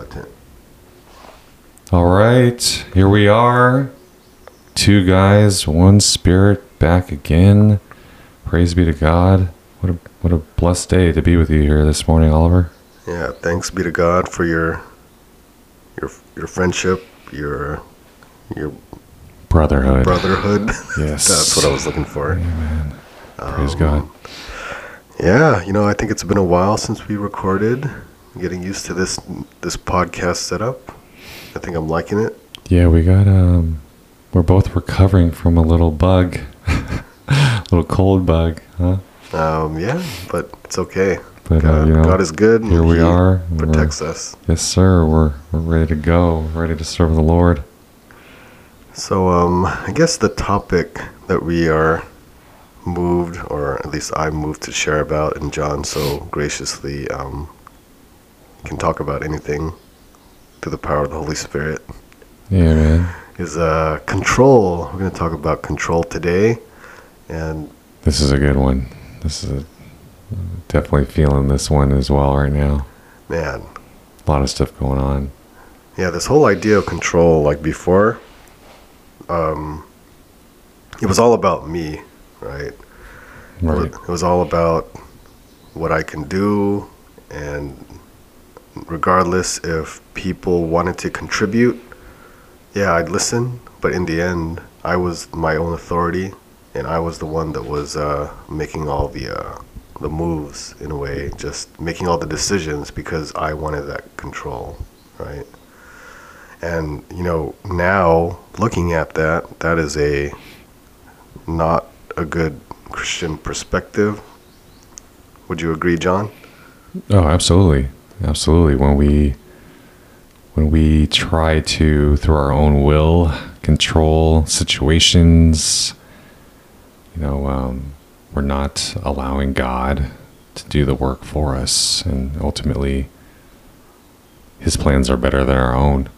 button. All right, here we are. Two guys, one spirit, back again. Praise be to God. What a what a blessed day to be with you here this morning, Oliver. Yeah, thanks be to God for your your your friendship, your your Brotherhood. brotherhood. Yes. That's what I was looking for. Amen. Praise Um, God. Yeah, you know, I think it's been a while since we recorded. Getting used to this this podcast setup. I think I'm liking it. Yeah, we got um we're both recovering from a little bug. a little cold bug, huh? Um, yeah, but it's okay. But uh, God, you know, God is good. here we are, Protects us. yes sir, we're we're ready to go, ready to serve the Lord. So, um, I guess the topic that we are moved, or at least I'm moved to share about, and John so graciously um, can talk about anything through the power of the Holy Spirit, Yeah, man. is uh, control. We're going to talk about control today. And This is a good one. This is a, definitely feeling this one as well right now. man, A lot of stuff going on. yeah, this whole idea of control, like before, um, it was all about me, right? Right. It was all about what I can do, and regardless if people wanted to contribute, yeah, I'd listen. But in the end, I was my own authority, and I was the one that was uh, making all the uh, the moves in a way, just making all the decisions because I wanted that control, right? And you know, now looking at that, that is a not a good Christian perspective. Would you agree, John? Oh, absolutely, absolutely. When we when we try to through our own will control situations, you know, um, we're not allowing God to do the work for us, and ultimately, His plans are better than our own.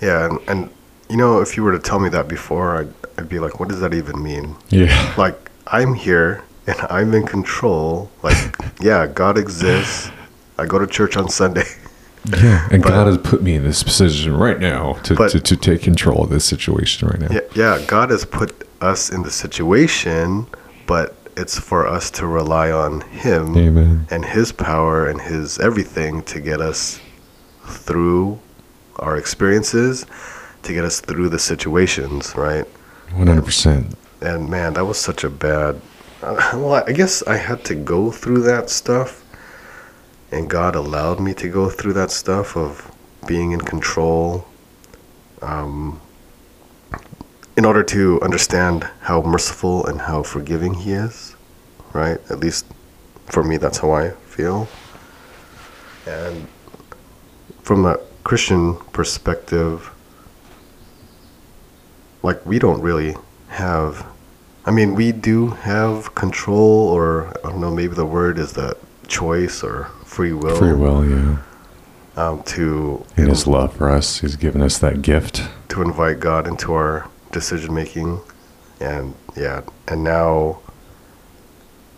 Yeah, and, and you know, if you were to tell me that before, I'd, I'd be like, what does that even mean? Yeah, Like, I'm here and I'm in control. Like, yeah, God exists. I go to church on Sunday. yeah. And But- God has put me in this position right now to, But- to, to take control of this situation right now. Yeah, yeah, God has put us in the situation, but it's for us to rely on Him Amen. and His power and His everything to get us through our experiences, to get us through the situations, right? One hundred percent. and man, that was such a bad. Uh, well, I guess I had to go through that stuff, and God allowed me to go through that stuff of being in control, um, in order to understand how merciful and how forgiving He is, right? At least for me, that's how I feel. And from a Christian perspective, like we don't really have I mean we do have control or I don't know maybe the word is the choice or free will, Free will, yeah. Um, to In His love for us, He's given us that gift. to invite God into our decision making and yeah. And now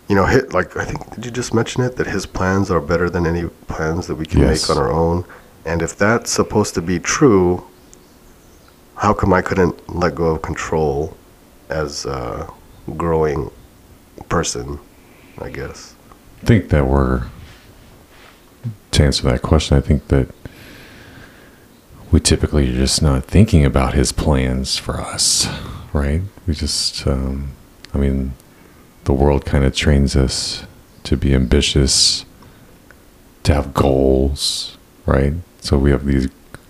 you know hit like I think did you just mention it? That his plans are better than any plans that we can Yes. make on our own. And if that's supposed to be true how come I couldn't let go of control as a growing person I guess? I think that we're to answer that question. I think that we typically are just not thinking about His plans for us, right? We just, um, I mean, the world kind of trains us to be ambitious, to have goals, right? So we have these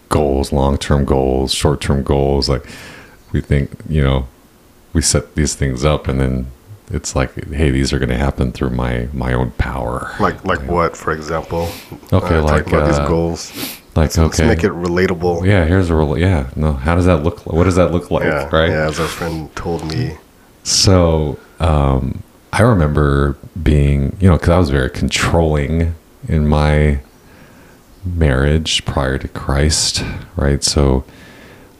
goals, long-term goals, short-term goals. Like we think, you know, we set these things up, and then it's like, hey, these are going to happen through my my own power. like like what for example Okay, uh, like, about uh, these goals Like let's, let's okay, make it relatable yeah. Here's a real yeah. No, how does that look? What does that look like? yeah, right. yeah as our friend told me So um, I remember being, you know, because I was very controlling in my marriage prior to Christ, right? So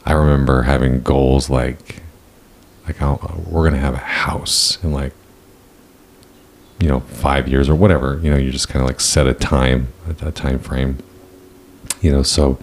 I remember having goals like, like I'll, uh, we're gonna have a house in like, you know, five years or whatever. You know, you just kind of like set a time, a, a time frame, you know, so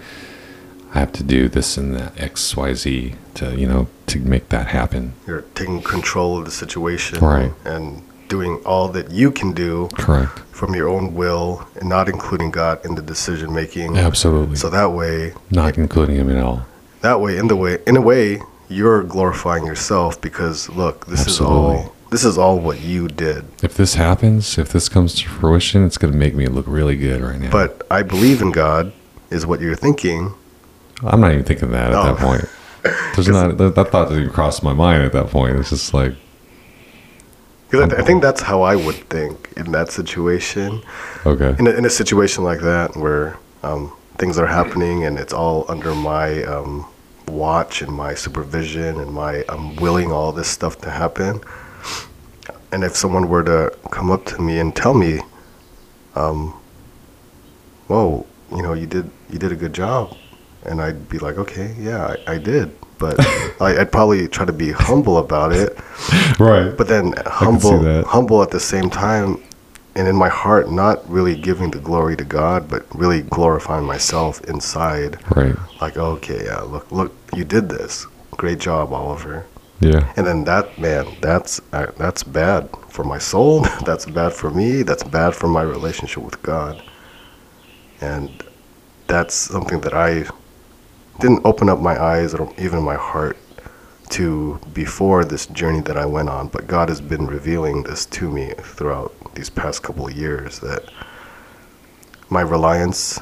I have to do this and that X, Y, Z to, you know, to make that happen. You're taking control of the situation, Right. And doing all that you can do Correct. from your own will, and not including God in the decision making. Absolutely. So that way, Not including him at all. that way, in the way, in a way, you're glorifying yourself because look, this Absolutely. is all. This is all what you did. If this happens, if this comes to fruition, it's going to make me look really good right now. But I believe in God, is what you're thinking. I'm not even thinking that at No. that point. There's not that, that thought didn't even cross my mind at that point. It's just like, Because I, I think that's how I would think in that situation. okay, In a, in a situation like that where um, things are happening and it's all under my um, watch and my supervision and my I'm willing all this stuff to happen. And if someone were to come up to me and tell me, um, "Whoa, you know, you did you did a good job," and I'd be like, "Okay, yeah, I, I did," but I, I'd probably try to be humble about it. right? But then humble, humble at the same time, and in my heart, not really giving the glory to God, but really glorifying myself inside. right, Like, okay, yeah, look, look, you did this. Great job, Oliver. yeah, And then that man, that's uh, that's bad for my soul. that's bad for me. That's bad for my relationship with God. And that's something that I didn't open up my eyes or even my heart to before this journey that I went on. But God has been revealing this to me throughout these past couple of years that my reliance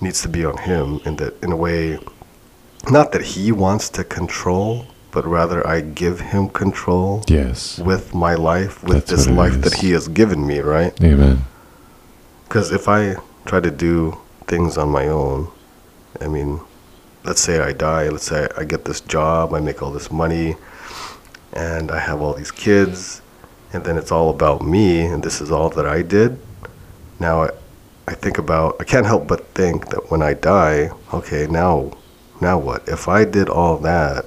needs to be on Him, and that in a way, not that He wants to control, but rather I give Him control yes, with my life, with That's this life is. that He has given me, right? amen. Because if I try to do things on my own, I mean, let's say I die, let's say I get this job, I make all this money, and I have all these kids, and then it's all about me, and this is all that I did. Now I, I think about, I can't help but think that when I die, okay, now, now what? If I did all that,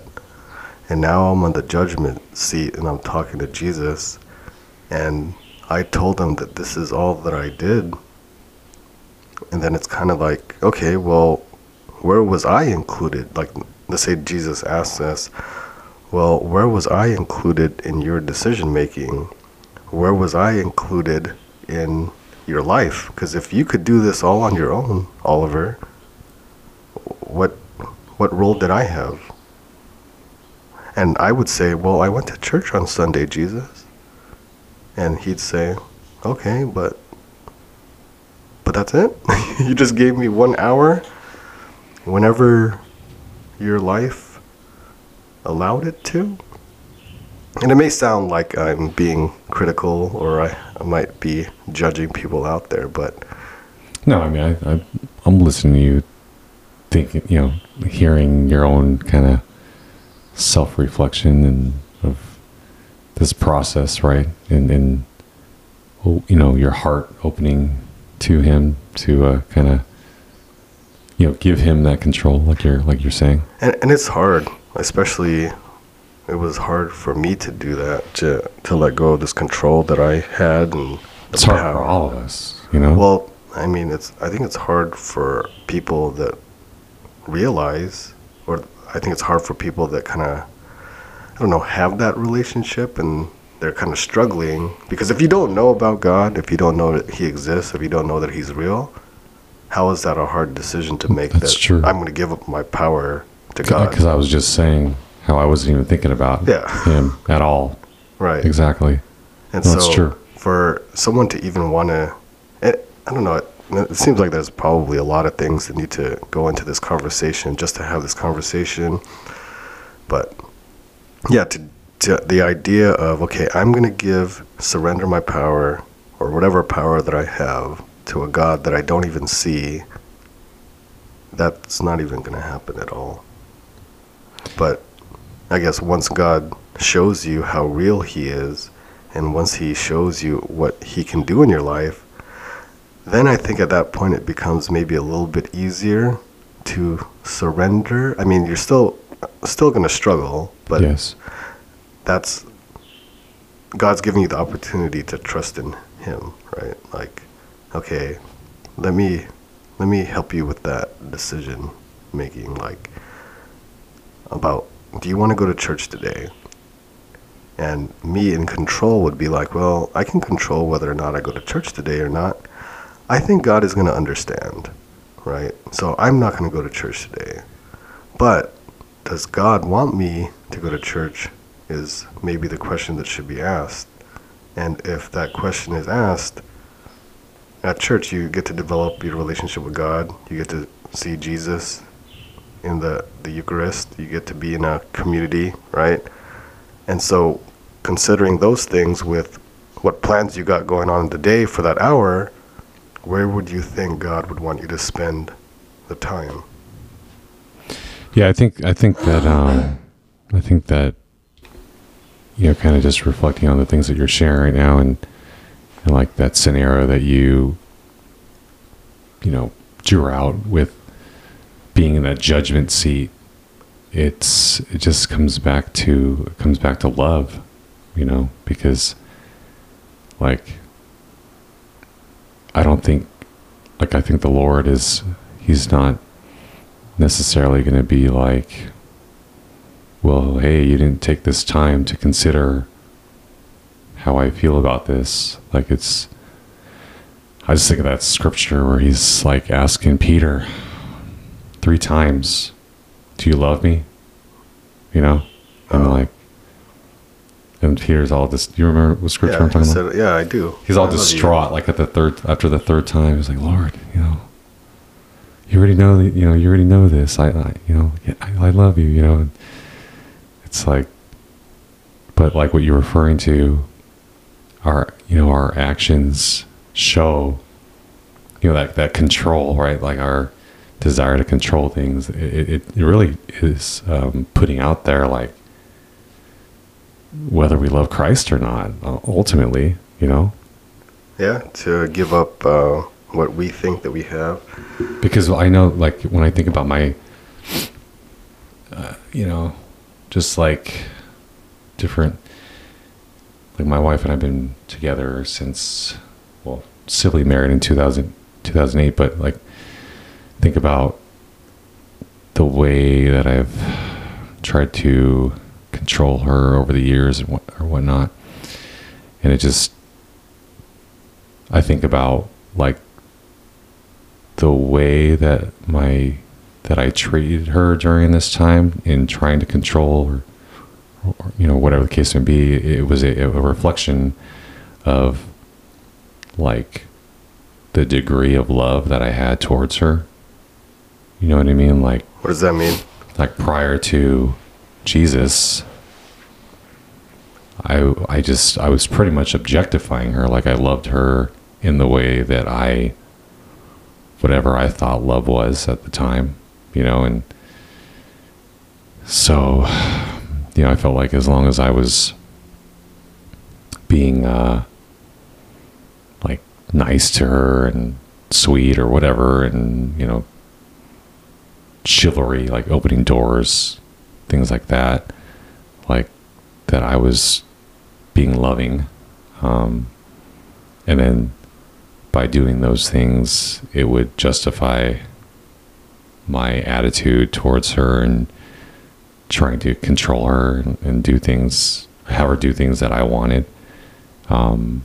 and now I'm on the judgment seat and I'm talking to Jesus, and I told him that this is all that I did, and then it's kind of like, okay, well, where was I included? Like, let's say Jesus asks us, well, where was I included in your decision making? Where was I included in your life? Because if you could do this all on your own, Oliver, what what role did I have? And I would say, well, I went to church on Sunday, Jesus. And he'd say, okay, but but that's it. you just gave me one hour whenever your life allowed it to. And it may sound like I'm being critical or I, I might be judging people out there, but No, I mean, I, I, I'm listening to you, thinking, you know, hearing your own kind of self reflection and of this process, right? And, and, well, you know, your heart opening to him to uh, kind of, you know, give him that control, like you're, like you're saying. and, and it's hard, especially it was hard for me to do that, to, to let go of this control that I had and It's hard power. for all of us, you know? Well, I mean, it's. I think it's hard for people that realize, or I think it's hard for people that kind of, I don't know, have that relationship and they're kind of struggling because if you don't know about God, if you don't know that He exists, if you don't know that He's real, how is that a hard decision to make? That's that true. I'm going to give up my power to God. Because I was just saying how I wasn't even thinking about Yeah. him at all. Right. Exactly. And That's so true. for someone to even want to, I don't know, it, it seems like there's probably a lot of things that need to go into this conversation just to have this conversation. But yeah, to, to the idea of, okay, I'm going to give, surrender my power or whatever power that I have to a God that I don't even see, that's not even going to happen at all. But I guess once God shows you how real He is, and once He shows you what He can do in your life, then I think at that point it becomes maybe a little bit easier to surrender. I mean, you're still still going to struggle, but yes. that's God's giving you the opportunity to trust in Him, right? Like, okay, let me let me help you with that decision making. Like, about do you want to go to church today? And me in control would be like, well, I can control whether or not I go to church today or not. I think God is going to understand, right? So I'm not going to go to church today. But does God want me to go to church? Is maybe the question that should be asked. And if that question is asked, at church, you get to develop your relationship with God. You get to see Jesus in the, the Eucharist. You get to be in a community, right? And so, considering those things with what plans you got going on in the day for that hour, where would you think God would want you to spend the time? Yeah, I think I think that um, I think that you know, kind of just reflecting on the things that you're sharing right now, and and like that scenario that you you know drew out with being in that judgment seat. It's it just comes back to comes back to love, you know, because like I don't think like I think the Lord is he's not necessarily going to be like, well, hey, you didn't take this time to consider how I feel about this. Like it's, I just think of that scripture where he's like asking Peter three times, do you love me? You know? And like, and Peter's all this. Do you remember what scripture Yeah, I'm talking about? yeah, I do. He's all I distraught, like at the third after the third time. He's like, Lord, you know, you already know, you know, you already know this. I, I you know, I, I love you. You know, and it's like, but like what you're referring to, our, you know, our actions show, you know, that that control, right? Like our desire to control things. It it, it really is um, putting out there like whether we love Christ or not. uh, Ultimately, you know. Yeah, to give up uh, what we think that we have. because I know, like, when I think about my, uh, you know, just like different, like my wife and I've been together since, well, civilly married in 2000, 2008, but like, think about the way that I've tried to control her over the years and what, or whatnot. And it just, I think about like the way that my that I treated her during this time in trying to control or, or you know whatever the case may be it was a, a reflection of like the degree of love that I had towards her. You know what I mean? Like What does that mean? like prior to Jesus I I just I was pretty much objectifying her. Like I loved her in the way that I whatever I thought love was at the time you know and so you know I felt like as long as I was being uh like nice to her and sweet or whatever and you know chivalry, like opening doors, things like that, like that I was being loving. Um, and then by doing those things, it would justify my attitude towards her and trying to control her and, and do things, have her do things that I wanted. Um,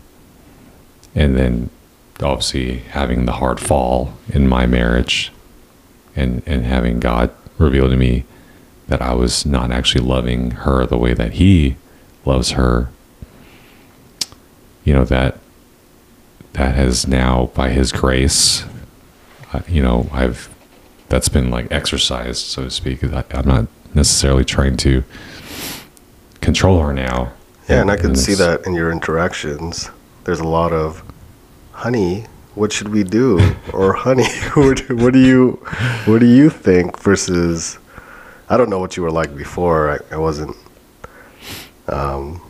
and then obviously having the hard fall in my marriage and and having God reveal to me that I was not actually loving her the way that he loves her you know that that has now by his grace uh, you know I've that's been like exercised so to speak I, I'm not necessarily trying to control her now Yeah, and I can see that in your interactions. There's a lot of, honey, what should we do? Or honey, what, what do you, what do you think? Versus, I don't know what you were like before. I, I wasn't, um,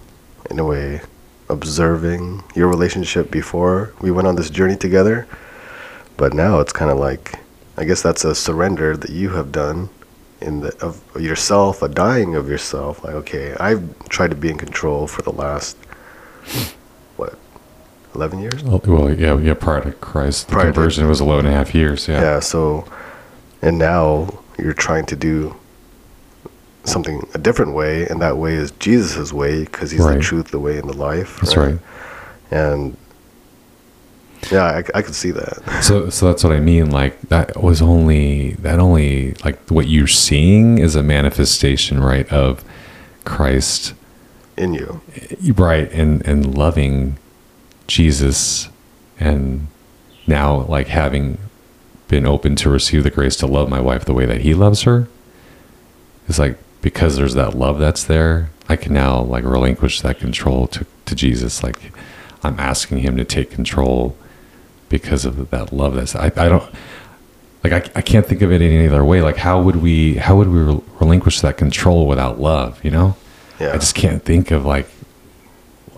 in a way, observing your relationship before we went on this journey together. But now it's kind of like, I guess that's a surrender that you have done in the of yourself, a dying of yourself. Like, okay, I've tried to be in control for the last what 11 years. Oh, Well, yeah, yeah. Prior to Christ, the Prior to- conversion was 11 and a half years. Yeah. Yeah. So, and now you're trying to do something a different way, and that way is Jesus' way because he's Right. the truth, the way, and the life. That's right. And yeah, I, I could see that. So, so that's what I mean. Like that was only that only like what you're seeing is a manifestation, right, of Christ, in you. right, and and loving Jesus, and now like having been open to receive the grace to love my wife the way that He loves her. It's like because there's that love that's there, I can now like relinquish that control to to Jesus. Like I'm asking Him to take control because of that love that's I, I don't like I, I can't think of it any other way like how would we how would we rel- relinquish that control without love you know Yeah. i just can't think of like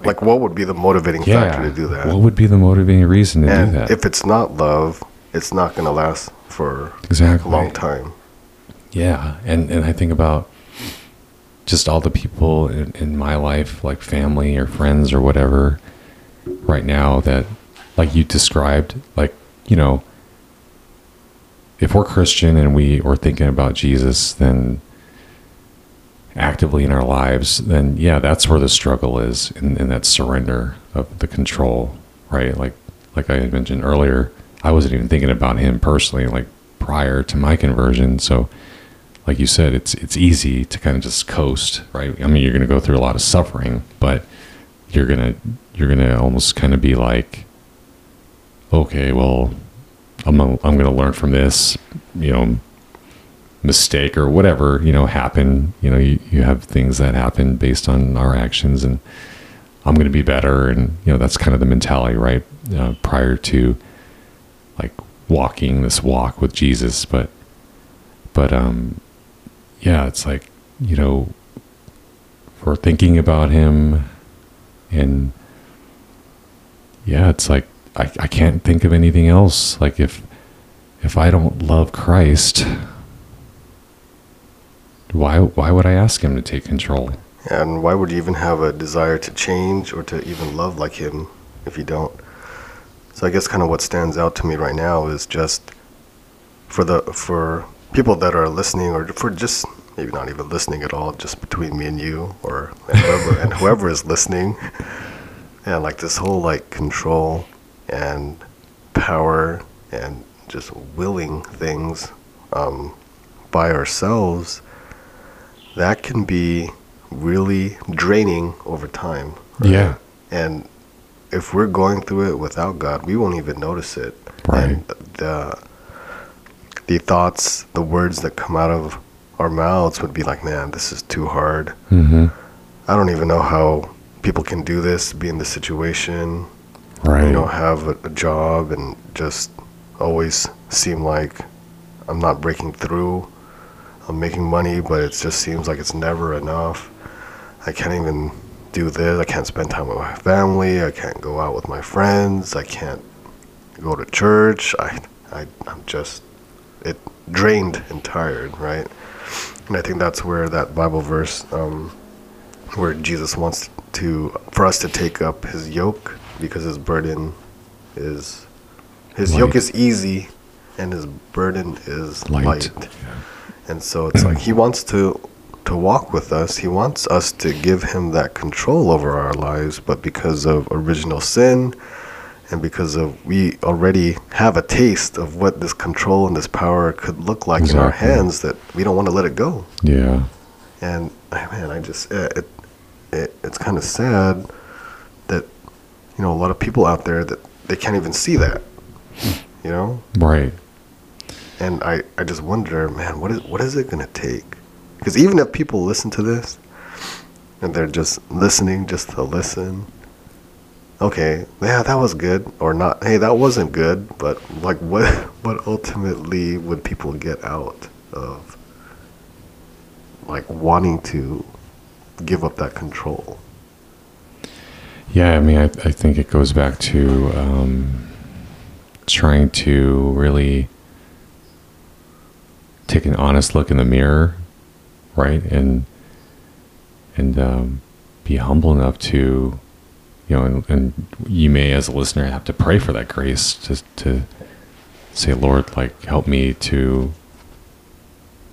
like, what would be the motivating yeah factor to do that? what would be the motivating reason to do that if it's not love, it's not going to last for exactly a long time. yeah and and i think about just all the people in, in my life like family or friends or whatever right now that like you described like you know if we're christian and we are thinking about jesus then actively in our lives then yeah that's where the struggle is in, in that surrender of the control right like like i mentioned earlier i wasn't even thinking about him personally like prior to my conversion so like you said, it's it's easy to kind of just coast, right? I mean, you're going to go through a lot of suffering, but you're gonna you're gonna almost kind of be like, okay, well, I'm gonna, I'm going to learn from this, you know, mistake or whatever you know happen. You know, you, you have things that happen based on our actions, and I'm going to be better, and you know that's kind of the mentality, right? Uh, prior to like walking this walk with Jesus, but but um yeah it's like you know we're thinking about him and yeah it's like I, I can't think of anything else like if if i don't love christ why why would i ask him to take control And why would you even have a desire to change or to even love like him if you don't? So I guess kind of what stands out to me right now is just for the for people that are listening or for just maybe not even listening at all, just between me and you or and whoever and whoever is listening. And like this whole like control and power and just willing things um, by ourselves, that can be really draining over time. Yeah. And if we're going through it without God, we won't even notice it. Right. And the the thoughts, the words that come out of our mouths would be like, "Man, this is too hard. mm-hmm. I don't even know how people can do this, be in this situation, right you know, have a, a job and just always seem like I'm not breaking through. I'm making money, but it just seems like it's never enough. I can't even do this. I can't spend time with my family. I can't go out with my friends. I can't go to church. I, I, I'm just it drained and tired, right? And I think that's where that Bible verse, um, where Jesus wants to for us to take up His yoke because His burden is His yoke is easy, and His burden is Light. light. And so it's like He wants to to walk with us. He wants us to give Him that control over our lives, but because of original sin and because of we already have a taste of what this control and this power could look like in our hands that we don't want to let it go yeah and man i just it, it it's kind of sad you know a lot of people out there that they can't even see that you know? Right. And i i just wonder man what is what is it going to take? Because even if people listen to this and they're just listening just to listen okay yeah that was good or not. Hey that wasn't good but like what what ultimately would people get out of like wanting to give up that control Yeah, I mean, I, I think it goes back to um, trying to really take an honest look in the mirror, right, and and um, be humble enough to, you know, and, and you may, as a listener, have to pray for that grace to to say, Lord, like help me to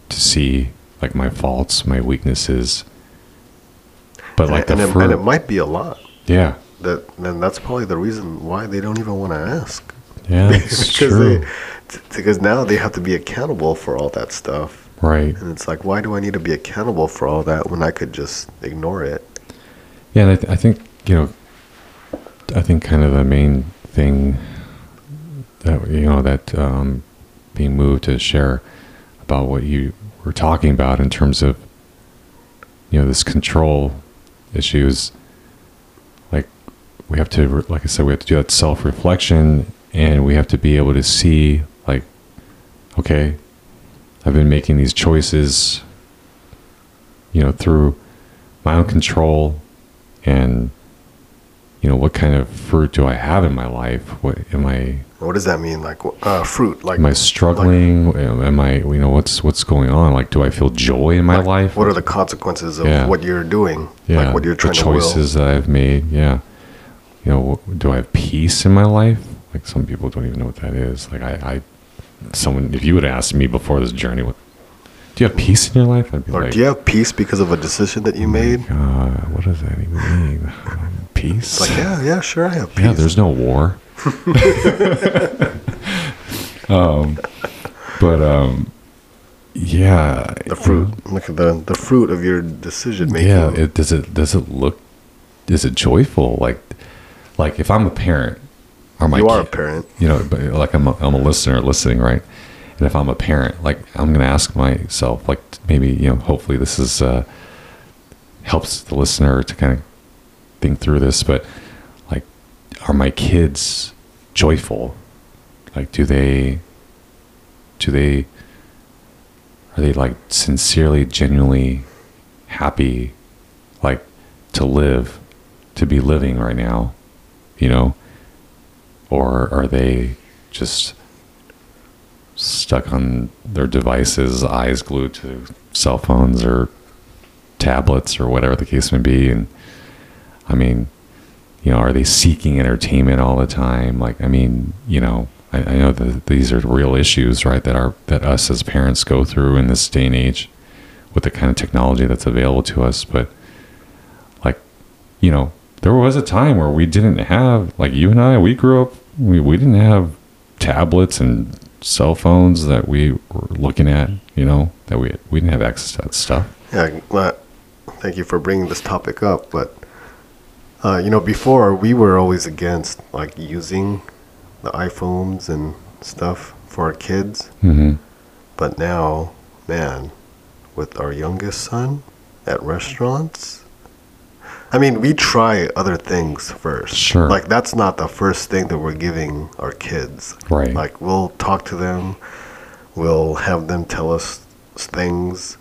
to see like my faults, my weaknesses. But like and, the it, and it might be a lot. Yeah, That and that's probably the reason why they don't even want to ask. yeah, it's because true, they, t- because now they have to be accountable for all that stuff, right? and it's like, why do I need to be accountable for all that when I could just ignore it? Yeah, and I, th- I think you know, I think kind of the main thing that you know that um, being moved to share about what you were talking about in terms of you know this control issues. Like we have to, like I said, we have to do that self reflection, and we have to be able to see, like, okay, I've been making these choices, you know, through my own control and you know what kind of fruit do i have in my life what am i What does that mean? Like uh, fruit? Like am i struggling am i you know what's what's going on like do i feel joy in my life What are the consequences of Yeah. what you're doing? yeah Like what you're the trying to will. choices that i've made yeah you know do i have peace in my life like some people don't even know what that is like i i someone if you would ask me before this journey what do you have peace in your life i'd be Or like do you have peace because of a decision that you made? uh, what does that even mean peace It's like, yeah, yeah, sure, I have peace. Yeah, there's no war. um, but um, yeah, the fruit. Look at the the fruit of your decision making. Yeah, it, does it does it look is it joyful? Like like if I'm a parent, or my you are a parent. you know, but like I'm a, I'm a listener listening, right? And if I'm a parent, like I'm gonna ask myself, like maybe you know, hopefully this is uh, helps the listener to kind of think through this. But like, are my kids joyful? Like, do they do they are they like sincerely, genuinely happy, like to live, to be living right now, you know? Or are they just stuck on their devices, eyes glued to cell phones or tablets or whatever the case may be? And I mean, you know, are they seeking entertainment all the time? Like, I mean, you know, I, I know that these are real issues, right? That are that us as parents go through in this day and age with the kind of technology that's available to us. But like, you know, there was a time where we didn't have like you and I. We grew up. We we didn't have tablets and cell phones that we were looking at. You know, that we we didn't have access to that stuff. Yeah, well, thank you for bringing this topic up. But uh, you know, before we were always against like using the iPhones and stuff for our kids. Mm-hmm. But now, man, with our youngest son at restaurants, I mean, we try other things first. Sure. Like that's not the first thing that we're giving our kids. Right. Like we'll talk to them, we'll have them tell us things,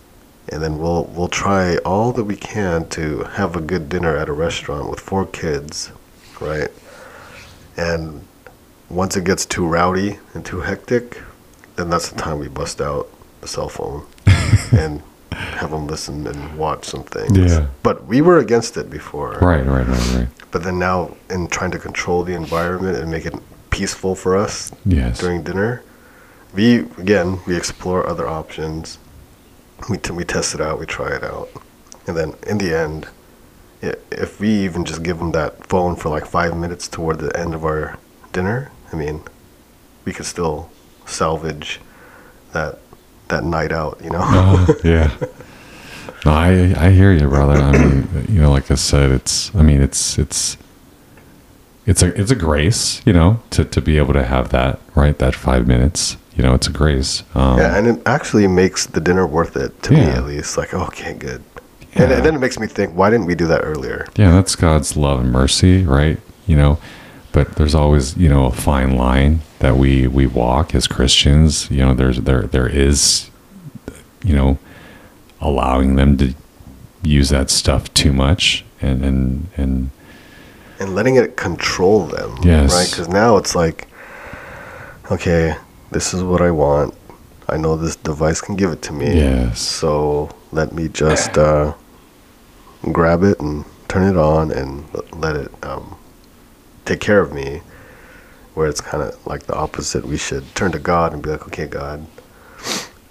and then we'll we'll try all that we can to have a good dinner at a restaurant with four kids, right? And once it gets too rowdy and too hectic, then that's the time we bust out the cell phone and have them listen and watch some things. Yeah. But we were against it before. Right. Right. Right. Right. But then now, in trying to control the environment and make it peaceful for us Yes. during dinner, we again we explore other options. We t- we test it out, we try it out, and then in the end, if we even just give them that phone for like five minutes toward the end of our dinner, I mean, we could still salvage that that night out, you know. Uh, yeah. No, I I hear you, brother. I mean, you know, like I said, it's I mean, it's it's it's a it's a grace, you know, to to be able to have that right that five minutes. You know, it's a grace. Um, Yeah, and it actually makes the dinner worth it to me at least. Like, okay, good. And, and then it makes me think, why didn't we do that earlier? yeah, that's God's love and mercy, right? You know, but there's always you know a fine line that we we walk as Christians. You know, there's there there is, you know, allowing them to use that stuff too much and and and and letting it control them. Yes. Right? Because now it's like, okay, this is what I want. I know this device can give it to me. Yes. So let me just uh, grab it and turn it on and let it um, take care of me. Where it's kind of like the opposite. We should turn to God and be like, okay, God,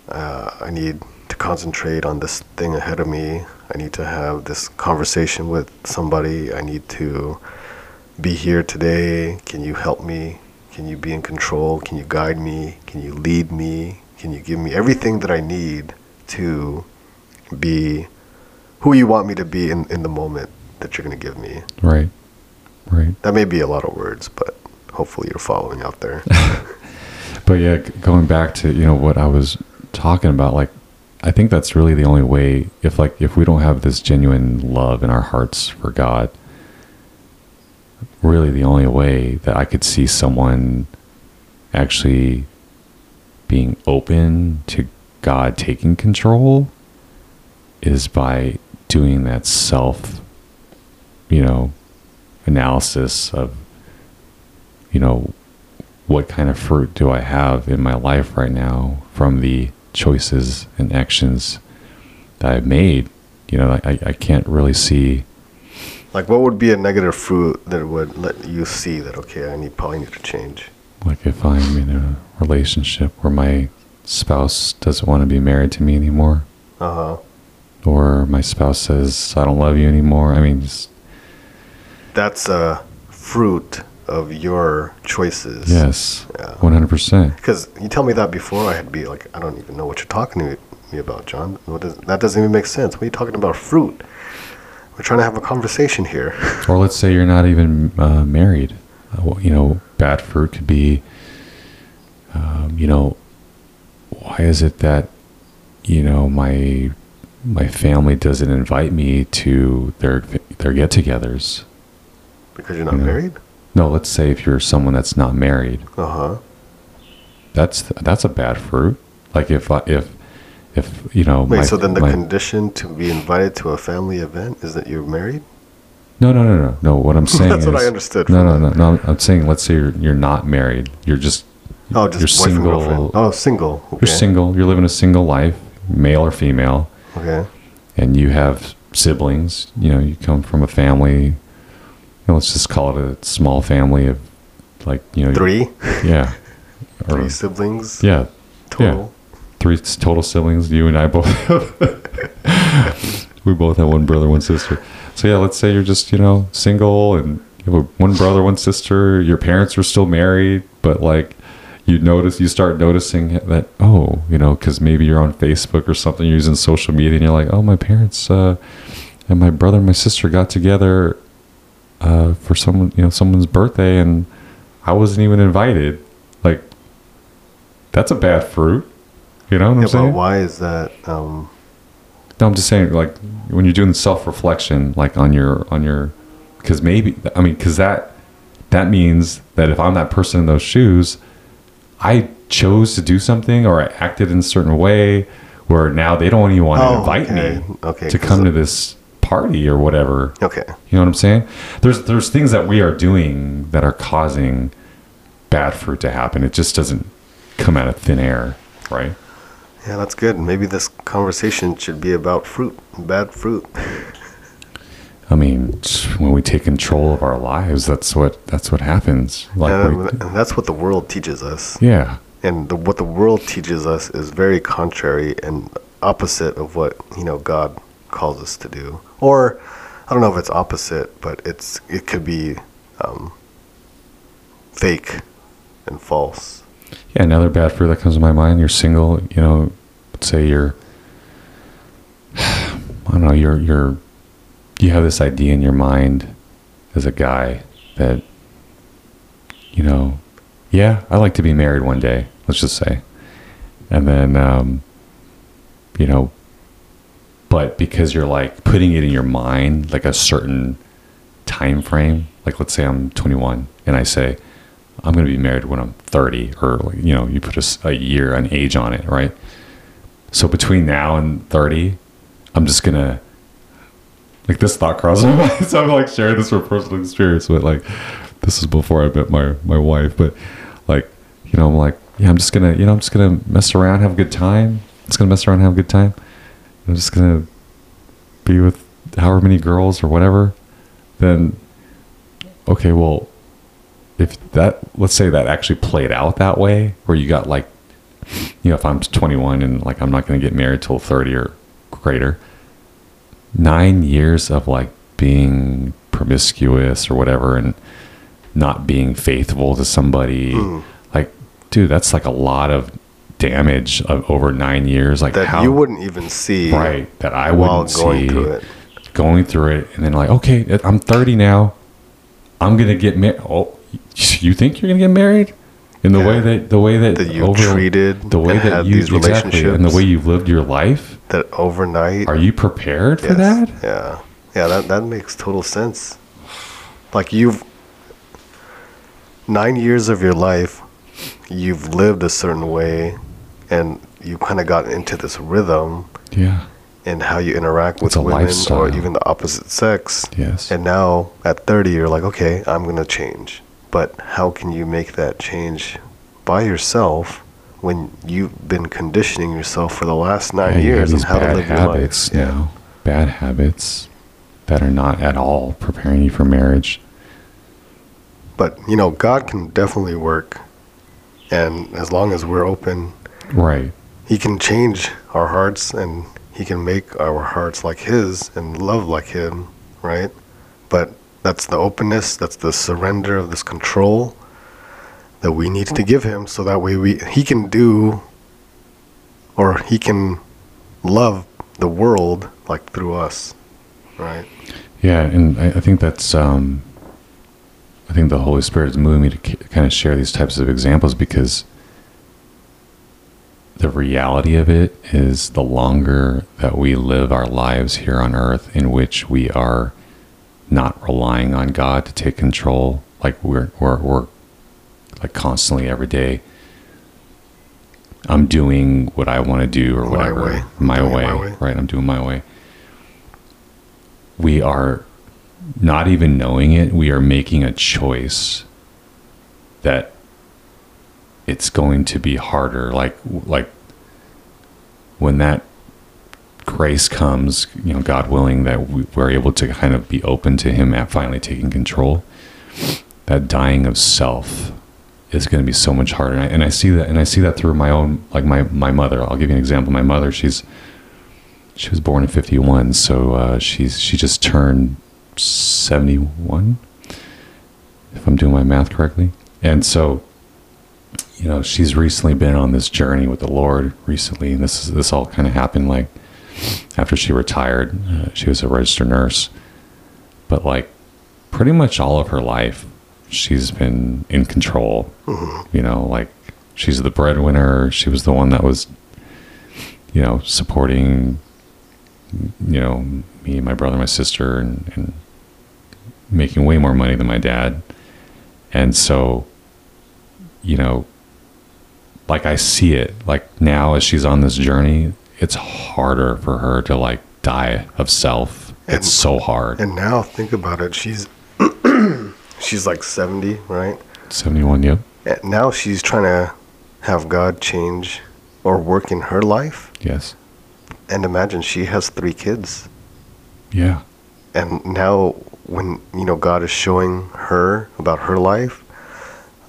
uh, I need to concentrate on this thing ahead of me. I need to have this conversation with somebody. I need to be here today. Can you help me? Can you be in control? Can you guide me? Can you lead me? Can you give me everything that I need to be who you want me to be in, in the moment that you're going to give me? Right. Right. That may be a lot of words, but hopefully you're following out there. But yeah, going back to you know what I was talking about, like I think that's really the only way. If like if we don't have this genuine love in our hearts for God, really the only way that I could see someone actually being open to God taking control is by doing that self, you know, analysis of, you know, what kind of fruit do I have in my life right now from the choices and actions that I've made? You know, I, I can't really see. like, what would be a negative fruit that would let you see that, okay, I need probably need to change? Like if I'm in a relationship where my spouse doesn't want to be married to me anymore, Uh huh. or my spouse says I don't love you anymore. I mean, just, That's a fruit of your choices. yes, one hundred percent. Because you tell me that before, I'd be like, I don't even know what you're talking to me about, John. What does, that doesn't even make sense. What are you talking about fruit? We're trying to have a conversation here. Or let's say you're not even uh, married. Uh, well, you know, bad fruit could be, um, you know, why is it that, you know, my my family doesn't invite me to their their get-togethers? Because you're not You know. married? No, let's say if you're someone that's not married, Uh huh. that's that's a bad fruit. Like if I, if if you know, Wait, my- so then the my- condition to be invited to a family event is that you're married? no, no, no, no, no. What I'm saying That's is, what I understood No, from no, that. no, no. I'm saying, let's say you're you're not married. You're just Oh, just you're single. girlfriend. Oh, single. Okay. You're single. You're living a single life, male or female, Okay. and you have siblings. You know, you come from a family. Know, let's just call it a small family of, like you know, Three? Yeah, or Three siblings yeah, total? three total siblings. You and I both. we both have one brother, one sister. So yeah, let's say you're just you know single and you have one brother, one sister. Your parents are still married, but like you notice, you start noticing that oh, you know, because maybe you're on Facebook or something, you're using social media, and you're like, oh, my parents uh, and my brother and my sister got together uh, for someone, you know, someone's birthday, and I wasn't even invited. Like that's a bad fruit. You know what Yeah, I'm but why is that? Um, No, I'm just saying, like when you're doing self reflection, like on your on your, because maybe I mean, because that that means that if I'm that person in those shoes, I chose to do something or I acted in a certain way where now they don't even want to Oh, invite okay. me Okay, to come to this party or whatever. okay. You know what I'm saying? There's there's things that we are doing that are causing bad fruit to happen. It just doesn't come out of thin air, right? Yeah, that's good. Maybe this conversation should be about fruit, bad fruit. I mean, when we take control of our lives, that's what that's what happens. Like, and, and that's what the world teaches us. yeah, And the, what the world teaches us is very contrary and opposite of what you know God calls us to do. Or I don't know if it's opposite, but it's it could be um, fake and false. yeah. Another bad fruit that comes to my mind: you're single. You know, say you're, I don't know, you're you're, you have this idea in your mind as a guy that, you know, yeah, I like to be married one day. Let's just say, and then, um, you know, but because you're like putting it in your mind like a certain time frame like let's say i'm 21 and i say i'm going to be married when i'm 30 or you know you put a year an age on it right? So between now and 30 i'm just going to like this thought crosses my mind so i'm like sharing this from personal experience but like this is before i met my my wife but like you know i'm like yeah i'm just gonna you know i'm just gonna mess around have a good time. It's gonna mess around have a good time I'm just gonna be with however many girls or whatever, then okay, well, if that let's say that actually played out that way where you got like you know if i'm 21 and like i'm not going to get married till 30 or greater nine years of like being promiscuous or whatever and not being faithful to somebody Hmm. like dude that's like a lot of damage of over nine years like that how you wouldn't even see right that i wouldn't going see through it. going through it and then like okay i'm 30 now i'm gonna get married oh you think you're gonna get married in the Yeah. way that the way that, That you treated the way that you these exactly and the way you've lived your life That overnight. are you prepared for Yes. that Yeah. Yeah, that, that makes total sense. Like you've nine years of your life, you've lived a certain way and you kind of got into this rhythm yeah in how you interact with women or even the opposite sex. yes And now at 30, you're like, okay, I'm going to change. But how can you make that change by yourself when you've been conditioning yourself for the last nine Yeah, years on these how to bad live your habits life? now bad habits that are not at all preparing you for marriage But, you know, God can definitely work. And as long as we're open, right He can change our hearts and He can make our hearts like His and love like Him, right? But that's the openness, that's the surrender of this control that we need to give Him so that way we He can do or He can love the world like through us, right? Yeah, and I, I think that's um, I think the Holy Spirit is moving me to kind of share these types of examples because the reality of it is the longer that we live our lives here on earth in which we are not relying on God to take control, like we're we're, we're like constantly every day. I'm doing what I want to do or My whatever. way. My way. my way. Right. I'm doing my way. We are not even knowing it. We are making a choice that it's going to be harder. Like, like when that grace comes, you know, God willing, that we, we're able to kind of be open to Him at finally taking control. That dying of self is going to be so much harder, and I, and I see that, and I see that through my own, like my my mother. I'll give you an example. My mother, she's she was born in '51, so uh, she's she just turned 71, if I'm doing my math correctly, and so you know she's recently been on this journey with the Lord recently, and this is this all kind of happened like after she retired. Uh, she was a registered nurse, but like pretty much all of her life, she's been in control. You know, like she's the breadwinner. She was the one that was, you know, supporting, you know, me, my brother, my sister, and, and making way more money than my dad. And so, you know, like I see it, like now as she's on this journey, it's harder for her to like die of self. And- it's so hard. And now think about it. She's she's like 70, right? 71, yep. And now she's trying to have God change or work in her life. Yes. And imagine she has three kids. Yeah. And now when, you know, God is showing her about her life,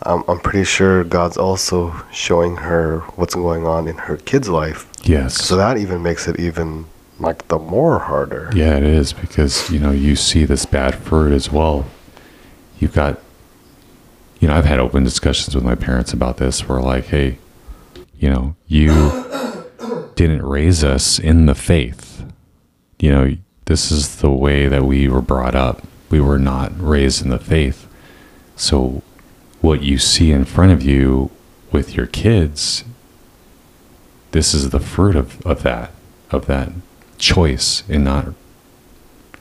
um, I'm pretty sure God's also showing her what's going on in her kid's life. Yes. So that even makes it even like the more harder. Yeah, it is because you know you see this bad fruit as well. You've got, you know, I've had open discussions with my parents about this. Where like, hey, you know, you didn't raise us in the faith. You know, this is the way that we were brought up. We were not raised in the faith. So, what you see in front of you with your kids, this is the fruit of, of that, of that choice in not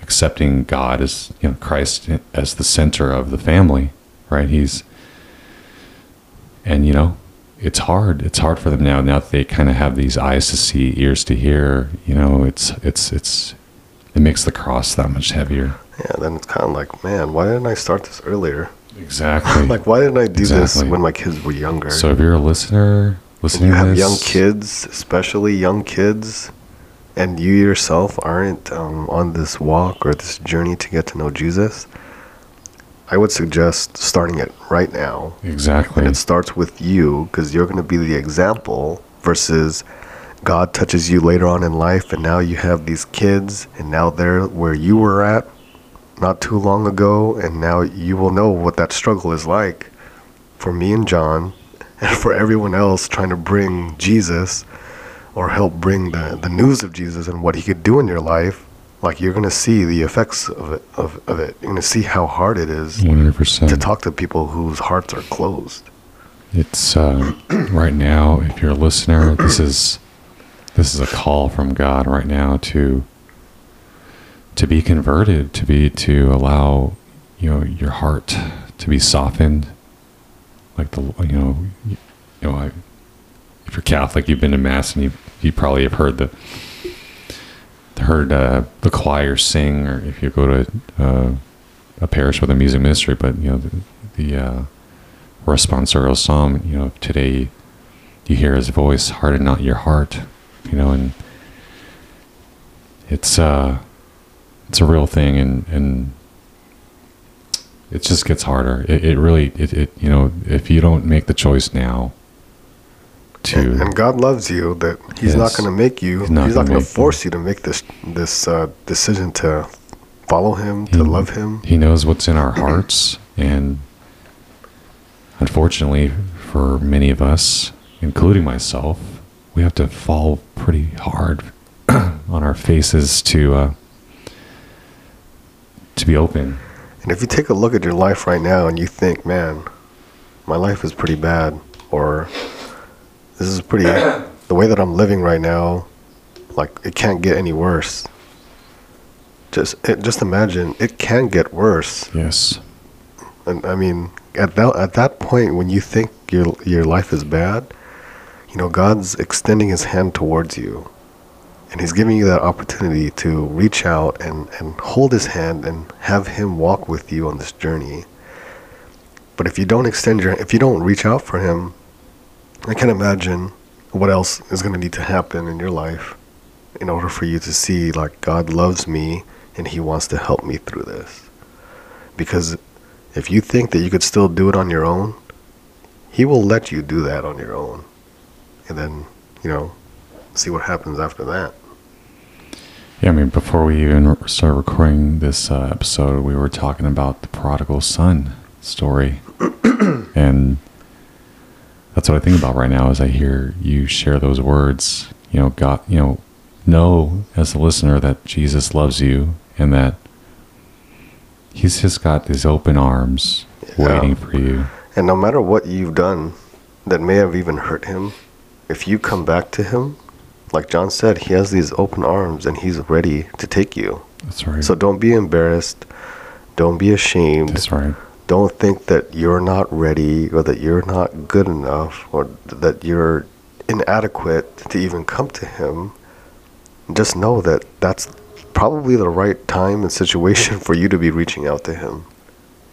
accepting God as you know Christ as the center of the family, right? He's and you know it's hard. It's hard for them now. Now that they kind of have these eyes to see, ears to hear. You know, it's it's it's it makes the cross that much heavier. Yeah, then it's kind of like, man, why didn't I start this earlier? Exactly. Like, why didn't I do this when my kids were younger? so if you're a listener, And listening you have this, young kids, especially young kids, and you yourself aren't um, on this walk or this journey to get to know Jesus, I would suggest starting it right now. Exactly. And it starts with you because you're going to be the example versus God touches you later on in life and now you have these kids and now they're where you were at not too long ago and now you will know what that struggle is like for me and John and for everyone else trying to bring Jesus or help bring the, the news of Jesus and what he could do in your life like you're gonna see the effects of it of, of it. You're gonna see how hard it is 100%. to talk to people whose hearts are closed. It's uh, right now. If you're a listener, this is this is a call from God right now to to be converted, to be to allow you know your heart to be softened, like the you know you, know I, if you're Catholic, you've been to mass and you you probably have heard the heard uh, the choir sing, or if you go to uh, a parish with a music ministry, but you know the, the uh, responsorial psalm. You know today you hear His voice, harden not your heart. You know, and it's uh it's a real thing, and and it just gets harder. It, it really it, it you know if you don't make the choice now. To, and, and God loves you. That He's not going to make you. He's not going to force you to make this this uh, decision to follow Him, to love Him. He knows what's in our hearts, and unfortunately, for many of us, including myself, we have to fall pretty hard on our faces to uh, to be open. And if you take a look at your life right now and you think, man, my life is pretty bad, or this is pretty, the way that I'm living right now, like it can't get any worse. Just, it, just imagine it can get worse. Yes, And I mean, at that at that point, when you think your your life is bad, you know God's extending His hand towards you, and He's giving you that opportunity to reach out and and hold His hand and have Him walk with you on this journey. But if you don't extend your, if you don't reach out for Him, I can't imagine what else is going to need to happen in your life in order for you to see like God loves me and He wants to help me through this. Because if you think that you could still do it on your own, he will let you do that on your own. And then, you know, see what happens after that. yeah. I mean, before we even started recording this uh, episode, we were talking about the prodigal son story, and that's what I think about right now. As I hear you share those words, you know, God, you know, know as a listener that Jesus loves you and that He's just got these open arms Yeah. waiting for you. And no matter what you've done that may have even hurt him, if you come back to him, like John said, he has these open arms and he's ready to take you. That's right. So don't be embarrassed. Don't be ashamed. That's right. don't think that you're not ready or that you're not good enough or that you're inadequate to even come to him just know that that's probably the right time and situation for you to be reaching out to him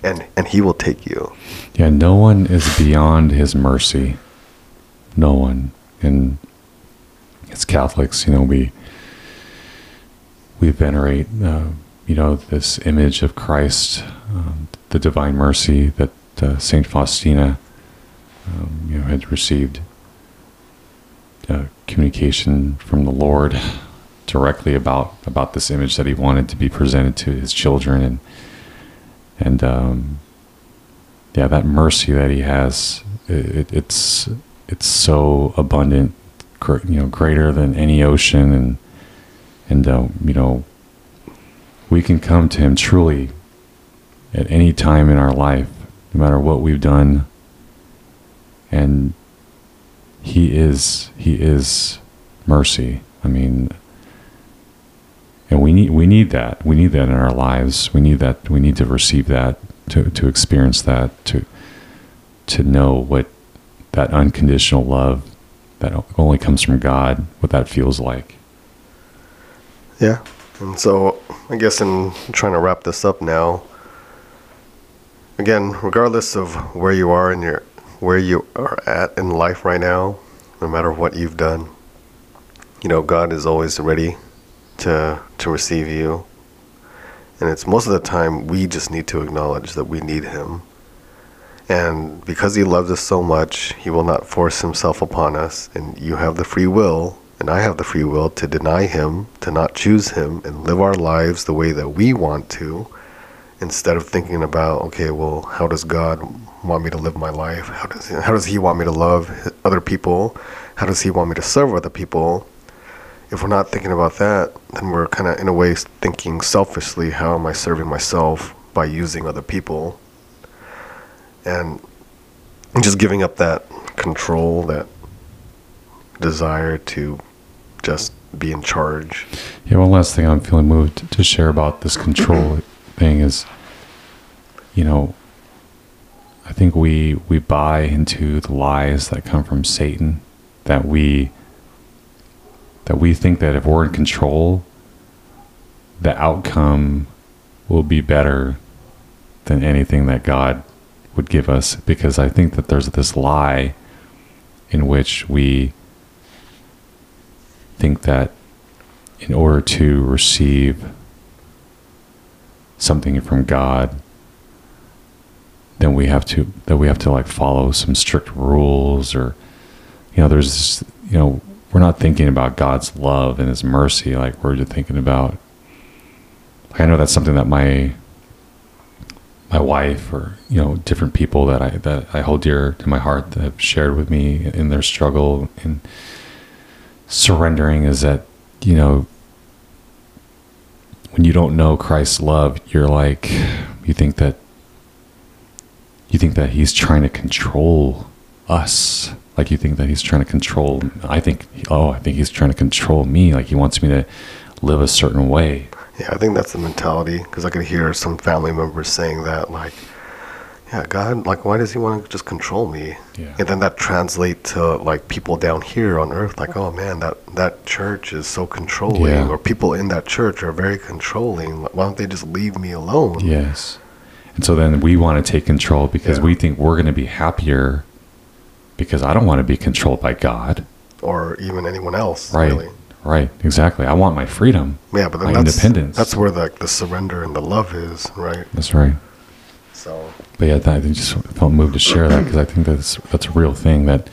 and and he will take you Yeah, no one is beyond his mercy. No one. And as Catholics, you know, we we venerate, uh, you know, this image of Christ, um, the divine mercy that uh, Saint Faustina, um, you know, had received uh, communication from the Lord directly about about this image that he wanted to be presented to his children and and um, yeah, that mercy that he has, it, it's it's so abundant, you know, greater than any ocean, and and uh, you know, we can come to him truly at any time in our life, no matter what we've done, and he is he is mercy. I mean. And we need we need that. We need that in our lives. We need that. We need to receive that to to experience that to to know what that unconditional love that only comes from God, what that feels like. yeah and so i guess in trying to wrap this up now again regardless of where you are in your where you are at in life right now no matter what you've done you know god is always ready to to receive you And it's most of the time we just need to acknowledge that we need Him. And because He loves us so much, He will not force Himself upon us. And you have the free will, and I have the free will to deny Him, to not choose Him, and live our lives the way that we want to, instead of thinking about, okay, well, how does God want me to live my life? How does He, how does He want me to love other people? How does He want me to serve other people? if we're not thinking about that, then we're kind of in a way thinking selfishly, how am I serving myself by using other people? And just giving up that control, that desire to just be in charge. Yeah, one last thing I'm feeling moved to share about this control thing is, you know, I think we we buy into the lies that come from Satan that we that we think that if we're in control, the outcome will be better than anything that God would give us. Because I think that there's this lie in which we think that in order to receive something from God, then we have to that we have to like follow some strict rules or you know there's this, you know we're not thinking about God's love and His mercy like we're just thinking about. I know that's something that my my wife or you know different people that I that I hold dear to my heart that have shared with me in their struggle. And surrendering is that you know when you don't know Christ's love, you're like you think that you think that He's trying to control us. Like you think that he's trying to control i think oh i think he's trying to control me. Like he wants me to live a certain way Yeah, I think that's the mentality because I could hear some family members saying that, like, yeah, God, like, why does He want to just control me? Yeah. And then that translate to like people down here on earth, like, oh man, that that church is so controlling, Yeah. or people in that church are very controlling. Why don't they just leave me alone? yes and so then we want to take control because Yeah. we think we're going to be happier because i don't want to be controlled by god Or even anyone else, right really. Right exactly i want my freedom Yeah, but then my that's independence that's where the the surrender and the love is, right? that's right So but yeah, I just felt moved to share that because I think that's that's a real thing that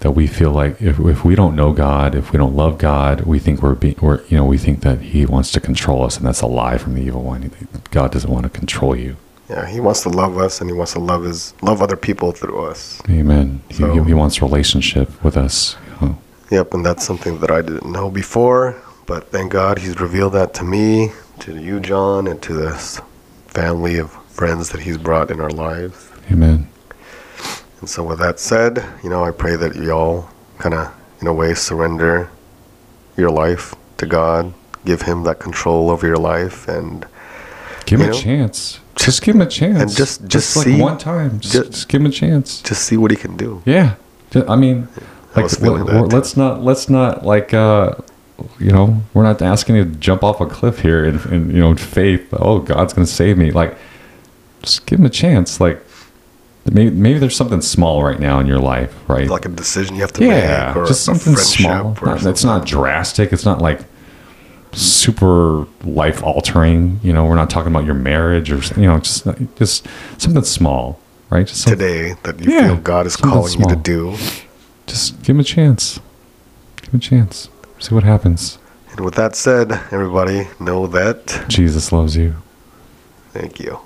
that we feel like if if we don't know God, if we don't love God, we think we're being, we're you know, we think that He wants to control us, and that's a lie from the evil one. God doesn't want to control you. yeah, He wants to love us, and He wants to love His love other people through us. Amen. He, he wants relationship with us. Yep, and that's something that I didn't know before, but thank God He's revealed that to me, to you, John, and to this family of friends that He's brought in our lives. Amen. And so, with that said, you know, I pray that y'all kind of, in a way, surrender your life to God, give Him that control over your life, and Give him a know? chance. Just give him a chance. And just- just like see- one time. Just, ju- just give him a chance. just see what He can do. Yeah. I mean, I like, let- let's not, let's not like, uh, you know, we're not asking you to jump off a cliff here in, in you know, in faith. Oh, God's going to save me. Like, just give him a chance. Like, maybe, maybe there's something small right now in your life, right? Like a decision you have to yeah, make, just something small. Not, it's not drastic. It's not like super life altering. You know, we're not talking about your marriage or you know, just just something small, right? Just some- today that you Yeah, feel God is something calling you to do. Just give him a chance. Give him a chance. See what happens. And with that said, everybody, know that. Jesus loves you. Thank you.